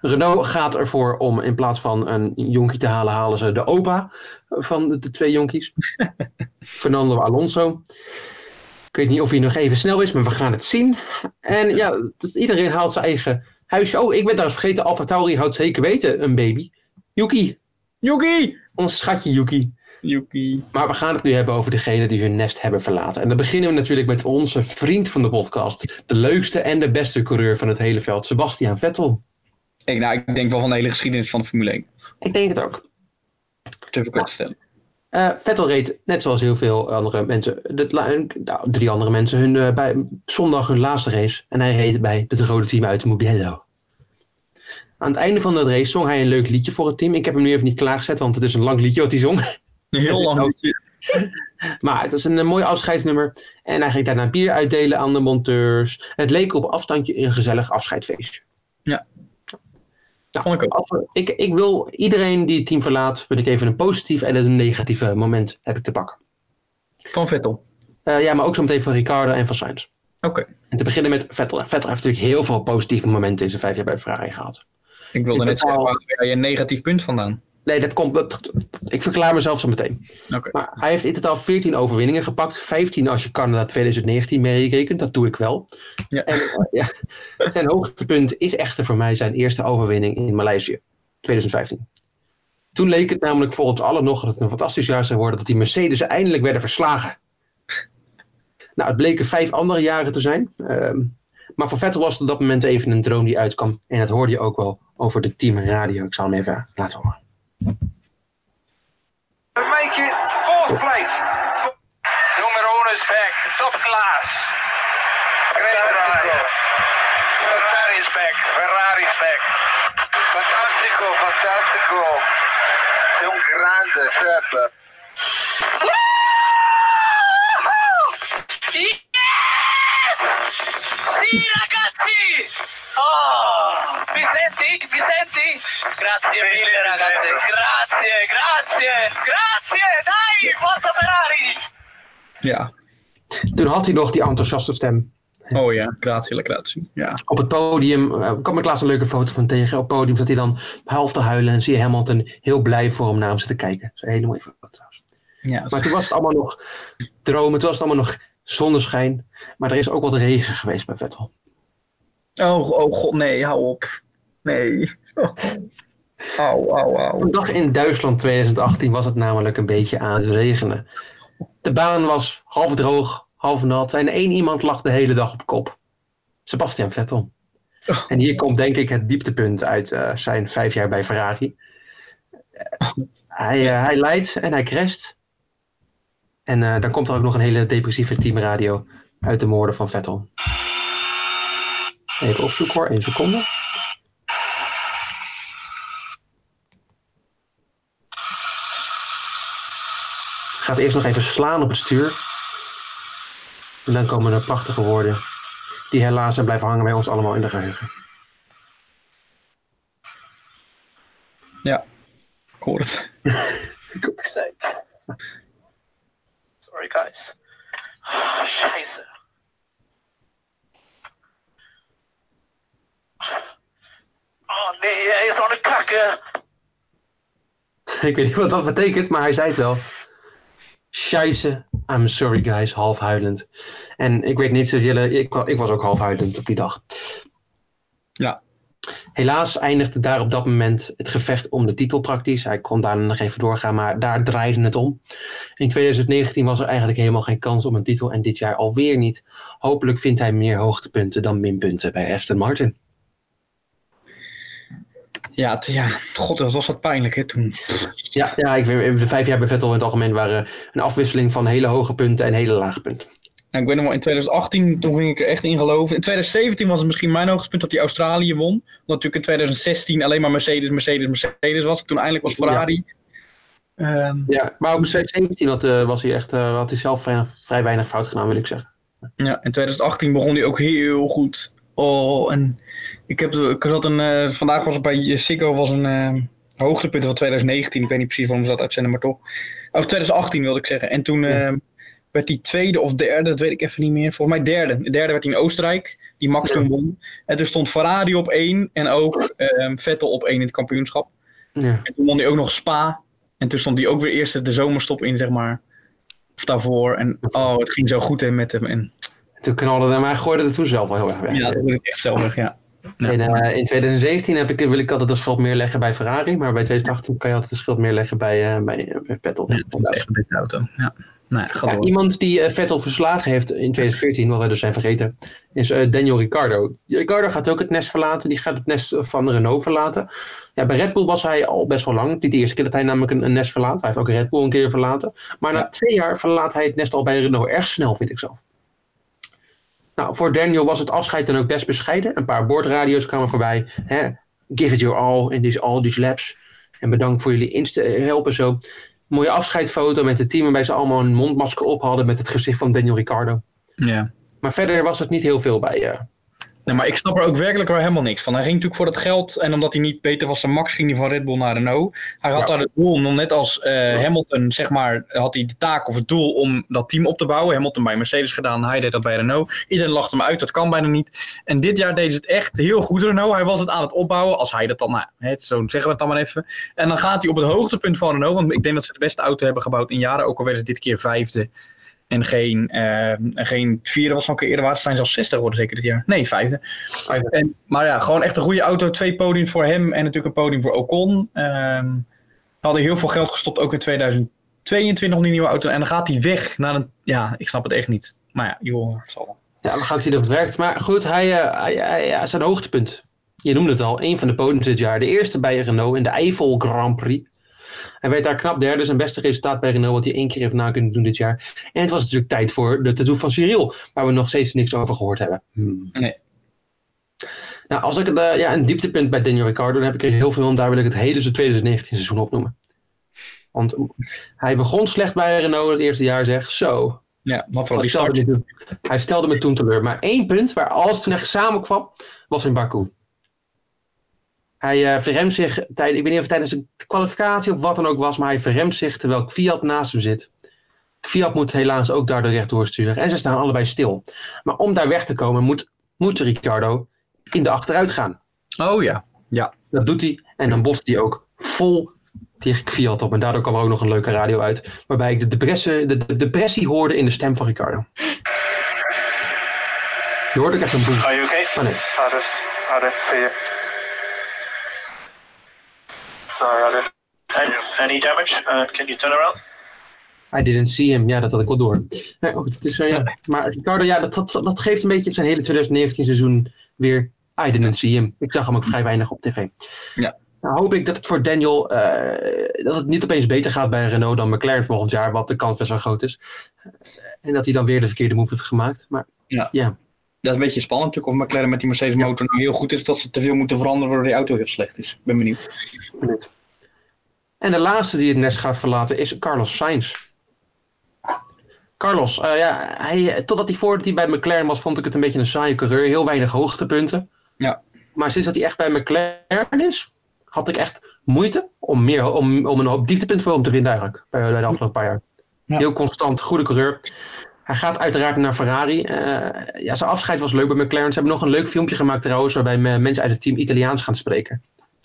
Renault gaat ervoor om in plaats van een jonkie te halen, halen ze de opa van de, de twee jonkies. Fernando Alonso. Ik weet niet of hij nog even snel is, maar we gaan het zien. En ja, dus iedereen haalt zijn eigen huisje. Oh, ik ben daar eens vergeten. Alfa Tauri houdt zeker weten een baby. Yuki. Yuki! Ons schatje Yuki. Yuki. Maar we gaan het nu hebben over degenen die hun nest hebben verlaten. En dan beginnen we natuurlijk met onze vriend van de podcast. De leukste en de beste coureur van het hele veld, Sebastian Vettel. Ik, nou, ik denk wel van de hele geschiedenis van de Formule 1. Ik denk het ook. Durf ik wel te stellen. Eh, Vettel reed, net zoals heel veel andere mensen, de, nou, drie andere mensen, hun, eh, bij zondag hun laatste race. En hij reed bij het rode team uit Mugello. Aan het einde van de race zong hij een leuk liedje voor het team. Ik heb hem nu even niet klaargezet, want het is een lang liedje wat hij zong. Een heel lang liedje. Maar het is een, eh, mooi afscheidsnummer. En hij ging daarna bier uitdelen aan de monteurs. Het leek op afstandje een gezellig afscheidsfeestje. Ja. Vond ik ook. als we- ik, ik wil iedereen die het team verlaat, wil ik even een positief en een negatief moment heb ik te pakken. Van Vettel. Eh, ja, maar ook zo meteen van Ricardo en van Sainz. Oké. En te beginnen met Vettel. Vettel heeft natuurlijk heel veel positieve momenten in zijn vijf jaar bij Ferrari gehad. Ik wilde Ik net zeggen, waar je een negatief punt vandaan? Nee, dat komt. Dat, ik verklaar mezelf zo meteen. Maar hij heeft in totaal 14 overwinningen gepakt. 15 als je Canada 2019 meerekent. Dat doe ik wel. Ja. En eh, ja, zijn hoogtepunt is echter voor mij zijn eerste overwinning in Maleisië. 2015. Toen leek het namelijk voor ons allen nog dat het een fantastisch jaar zou worden. Dat die Mercedes eindelijk werden verslagen. Nou, het bleken vijf andere jaren te zijn. Ehm, maar voor Vettel was het op dat moment even een droom die uitkwam. En dat hoorde je ook wel over de teamradio. Ik zal hem even laten horen. To make it fourth place. Numero uno is back. Top class. Great ride. Ferrari is back. Ferrari is back. Fantastico, fantastico. Sei un grande, Seb. Sì, ragazzi! Oh, mi senti? Mi senti? Grazie mille, ragazzi. Grazie, grazie, grazie. Dai, forza Ferrari! Ja. Toen had hij nog die enthousiaste stem. Oh ja, gratie, gratie. Ja. Op het podium eh, kwam ik laatst een leuke foto van tegen. Op het podium zat hij dan half te huilen en zie je Hamilton heel blij voor hem naar hem zitten kijken. Dat is een hele mooie foto trouwens. ja Maar toen was het allemaal nog dromen, toen was het allemaal nog zonneschijn. Maar er is ook wat regen geweest bij Vettel. Oh, oh god, nee, hou op. Nee. Au, au, au. Een dag in Duitsland 2018 was het namelijk een beetje aan het regenen. De baan was half droog, half nat en één iemand lag de hele dag op kop. Sebastian Vettel. En hier komt denk ik het dieptepunt uit eh, zijn vijf jaar bij Ferrari. Hij, eh, hij leidt en hij crasht. En eh, dan komt er ook nog een hele depressieve teamradio uit de moorden van Vettel. Even opzoeken hoor, één seconde. Gaat eerst nog even slaan op het stuur. En dan komen er prachtige woorden. Die helaas zijn blijven hangen bij ons allemaal in de geheugen. Ja, ik hoor het. sake. Sorry, guys. Scheiße. Oh nee, hij is aan het kakken. Ik weet niet wat dat betekent, maar hij zei het wel. Scheisse, I'm sorry guys, half huilend. En ik weet niet of jullie, ik, ik was ook half huilend op die dag. Ja. Helaas eindigde daar op dat moment het gevecht om de titel praktisch. Hij kon daar nog even doorgaan, maar daar draaide het om. In 2019 was er eigenlijk helemaal geen kans op een titel en dit jaar alweer niet. Hopelijk vindt hij meer hoogtepunten dan minpunten bij Aston Martin. Ja, het- ja, god, dat was wat pijnlijk hè, toen. Ja, ja ik de vijf jaar bij Vettel in het algemeen waren een afwisseling van hele hoge punten en hele lage punten. Nou, ik weet nog wel, in 2018, toen ging ik er echt in geloven. In 2017 was het misschien mijn hoogtepunt dat hij Australië won. Omdat natuurlijk in 2016 alleen maar Mercedes, Mercedes, Mercedes was. Toen eindelijk was Ferrari. Ehm, Ja, maar ook in 17 had, was hij echt, eh, had hij zelf vrij, vrij weinig fout gedaan, wil ik zeggen. Ja, in 2018 begon hij ook heel goed. Oh, en ik heb ik had een, eh, vandaag was het bij Siggo was een eh, hoogtepunt van 2019. Ik weet niet precies waarom ze dat uitzenden, maar toch. Of 2018 wilde ik zeggen. En toen eh, werd hij tweede of derde, dat weet ik even niet meer. Volgens mij derde. De derde werd in Oostenrijk, die Max Ja. toen won. En toen stond Ferrari op één en ook eh, Vettel op één in het kampioenschap. Ja. En toen won hij ook nog Spa. En toen stond hij ook weer eerst de zomerstop in, zeg maar. Of daarvoor. En oh, het ging zo goed hè, met hem. En Toen knalde hij, maar gooide het toen zelf wel heel erg weg. ja, dat wil ik echt zelf weg, ja. Ja. In, eh, in 2017 heb ik, wil ik altijd de schuld meer leggen bij Ferrari, maar bij 2018 kan je altijd de schuld meer leggen bij, eh, bij, bij Vettel. Ja, dat is echt een beste auto. Ja. Nou ja, iemand die eh, Vettel verslagen heeft in 2014, wat wij dus zijn vergeten, is eh, Daniel Ricciardo. Ricciardo gaat ook het nest verlaten, die gaat het nest van Renault verlaten. Ja, bij Red Bull was hij al best wel lang. Niet de eerste keer dat hij namelijk een, een nest verlaat. Hij heeft ook Red Bull een keer verlaten. Maar na twee jaar verlaat hij het nest al bij Renault. Erg snel, vind ik zelf. Nou, voor Daniel was het afscheid dan ook best bescheiden. Een paar boordradio's kwamen voorbij. Hè? Give it your all in these, all these laps. En bedankt voor jullie insta help en zo. Mooie afscheidfoto met het team waarbij ze allemaal een mondmasker op hadden met het gezicht van Daniel Ricciardo. Ja. Maar verder was het niet heel veel bij. Nee, maar ik snap er ook werkelijk wel helemaal niks van. Hij ging natuurlijk voor dat geld en omdat hij niet beter was dan Max, ging hij van Red Bull naar Renault. Hij had Ja. daar het doel om, net als eh, Hamilton, zeg maar, had hij de taak of het doel om dat team op te bouwen. Hamilton bij Mercedes gedaan, hij deed dat bij Renault. Iedereen lachte hem uit, dat kan bijna niet. En dit jaar deed ze het echt heel goed, Renault. Hij was het aan het opbouwen, als hij dat dan, nou, hè, zo zeggen we het dan maar even. En dan gaat hij op het hoogtepunt van Renault, want ik denk dat ze de beste auto hebben gebouwd in jaren, ook al werden ze dit keer vijfde. En geen, en geen vierde was een keer eerder, ze zijn zelfs 60 geworden zeker dit jaar. Nee, vijfde. Vijfde. En, maar ja, gewoon echt een goede auto. Twee podiums voor hem en natuurlijk een podium voor Ocon. Ehm hadden heel veel geld gestopt, ook in 2022 nog die nieuwe auto. En dan gaat hij weg naar een... Ja, ik snap het echt niet. Maar ja, joh, het zal wel. Ja, we gaan zien of het werkt. Maar goed, hij, eh, hij, zijn hoogtepunt. Je noemde het al, een van de podiums dit jaar. De eerste bij Renault in de Eiffel Grand Prix. Hij werd daar knap derde, zijn beste resultaat bij Renault, wat hij één keer heeft na kunnen doen dit jaar. En het was natuurlijk tijd voor de tattoo van Cyril, waar we nog steeds niks over gehoord hebben. Hmm. Nee. Nou, als ik het, eh, ja, een dieptepunt bij Daniel Ricciardo, dan heb ik er heel veel, en daar wil ik het hele zijn 2019 seizoen opnoemen. Want hij begon slecht bij Renault het eerste jaar, zeg. Zo, Ja, maar hij die stelde, start. me, hij stelde me toen teleur. Maar één punt waar alles toen echt samenkwam, was in Baku. Hij eh verremt zich, tijd, ik weet niet of het tijdens een kwalificatie of wat dan ook was, maar hij verremt zich terwijl Fiat naast hem zit. Fiat moet helaas ook daardoor rechtdoor sturen en ze staan allebei stil. Maar om daar weg te komen moet, moet Ricciardo in de achteruit gaan. Oh ja. Dat doet hij en dan bost hij ook vol tegen Fiat op. En daardoor kwam er ook nog een leuke radio uit, waarbij ik de depressie, de, de depressie hoorde in de stem van Ricciardo. Je hoort ook echt een boem. Are you okay? Oh nee. Ade, Ade, see you. Sorry. Any, any damage? Uh, can you turn around? I didn't see him. Ja, dat had ik wel door. Nee, goed, het is, eh, ja. Maar Ricardo, ja, dat, dat, dat geeft een beetje zijn hele 2019 seizoen weer. I didn't see him. Ik zag hem ook vrij weinig op tv. Ja. Nou hoop ik dat het voor Daniel, eh, dat het niet opeens beter gaat bij Renault dan McLaren volgend jaar, wat de kans best wel groot is. En dat hij dan weer de verkeerde move heeft gemaakt. Maar Ja. ja. Dat is een beetje spannend natuurlijk of McLaren met die Mercedes motor nou heel goed is. Dat ze te veel moeten veranderen waardoor die auto heel slecht is. Ik ben benieuwd. En de laatste die het nest gaat verlaten is Carlos Sainz. Carlos, eh, ja, hij, totdat hij voordat hij bij McLaren was, vond ik het een beetje een saaie coureur. Heel weinig hoogtepunten. Ja. Maar sinds dat hij echt bij McLaren is, had ik echt moeite om, meer, om, om een hoop dieptepunt voor hem te vinden eigenlijk. Bij, bij de afgelopen paar jaar. Ja. Heel constant, goede coureur. Hij gaat uiteraard naar Ferrari. Eh, ja, zijn afscheid was leuk bij McLaren. Ze hebben nog een leuk filmpje gemaakt trouwens, waarbij me- mensen uit het team Italiaans gaan spreken.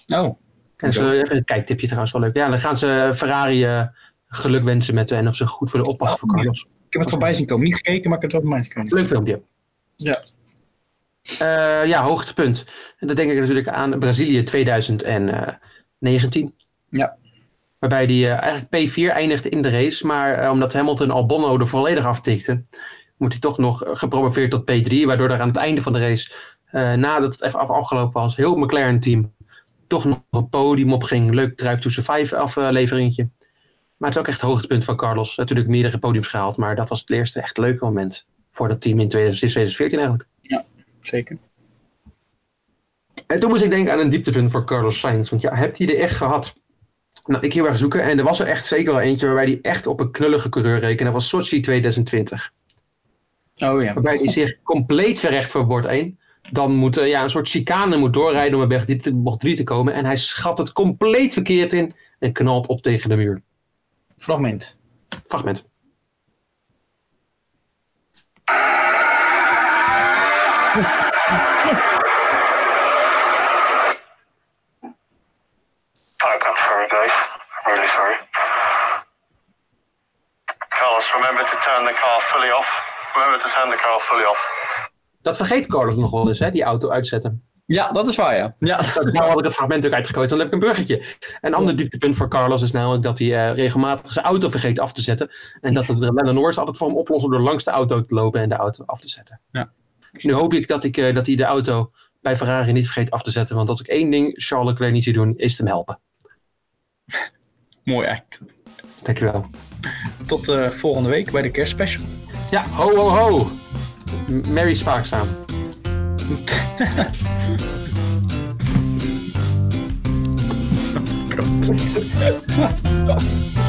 Oh. En zo, even een kijktipje trouwens wel leuk. Ja, dan gaan ze Ferrari eh, geluk wensen met en of ze goed voor de oppas voor Oh, Carlos. Ik heb het voorbij zien komen. Niet gekeken, maar ik heb het voorbij zien komen. Leuk filmpje. Ja. Eh, ja, hoogtepunt. En dan denk ik natuurlijk aan Brazilië 2019. Ja. Waarbij die eh, eigenlijk P4 eindigde in de race. Maar eh, omdat Hamilton Albonno er volledig aftikte, moet hij toch nog eh, gepromoveerd tot P3. Waardoor er aan het einde van de race, eh, nadat het even af- afgelopen was, heel McLaren team toch nog een podium opging. Leuk Drive to Survive afleveringetje. Maar het is ook echt het hoogtepunt van Carlos. Natuurlijk meerdere podiums gehaald, maar dat was het eerste echt leuke moment voor dat team in 2014 eigenlijk. Zeker. En toen moest ik denken aan een dieptepunt voor Carlos Sainz. Want ja, hebt hij er echt gehad? Nou, ik heel erg zoeken. En er was er echt zeker wel eentje waarbij hij echt op een knullige coureur rekende. Dat was Sochi 2020. Oh ja. Waarbij hij zich compleet verrecht voor bord 1. Dan moet eh, ja, een soort chicane moet doorrijden om bij bocht 3 bocht 3 te komen. En hij schat het compleet verkeerd in en knalt op tegen de muur. Fragment. Fragment. I'm, I'm sorry, guys. I'm really sorry. Carlos, remember to turn the car fully off. Remember to turn the car fully off. Dat vergeet Carlos nog wel eens, hè, die auto uitzetten. Ja, dat is waar, ja. ja. Nou had ik het fragment ook uitgegooid, dan heb ik een bruggetje. Een ander dieptepunt voor Carlos is namelijk dat hij eh, regelmatig zijn auto vergeet af te zetten. En dat de Lennon altijd voor hem oplossen door langs de auto te lopen en de auto af te zetten. Ja. Nu hoop ik dat, ik, eh, dat hij de auto bij Ferrari niet vergeet af te zetten. Want als ik één ding Charles Leclerc niet zie doen, is hem helpen. Mooi act. Dankjewel. Tot eh, volgende week bij de kerstspecial. Ja, ho ho ho. Merry Spaakzaam.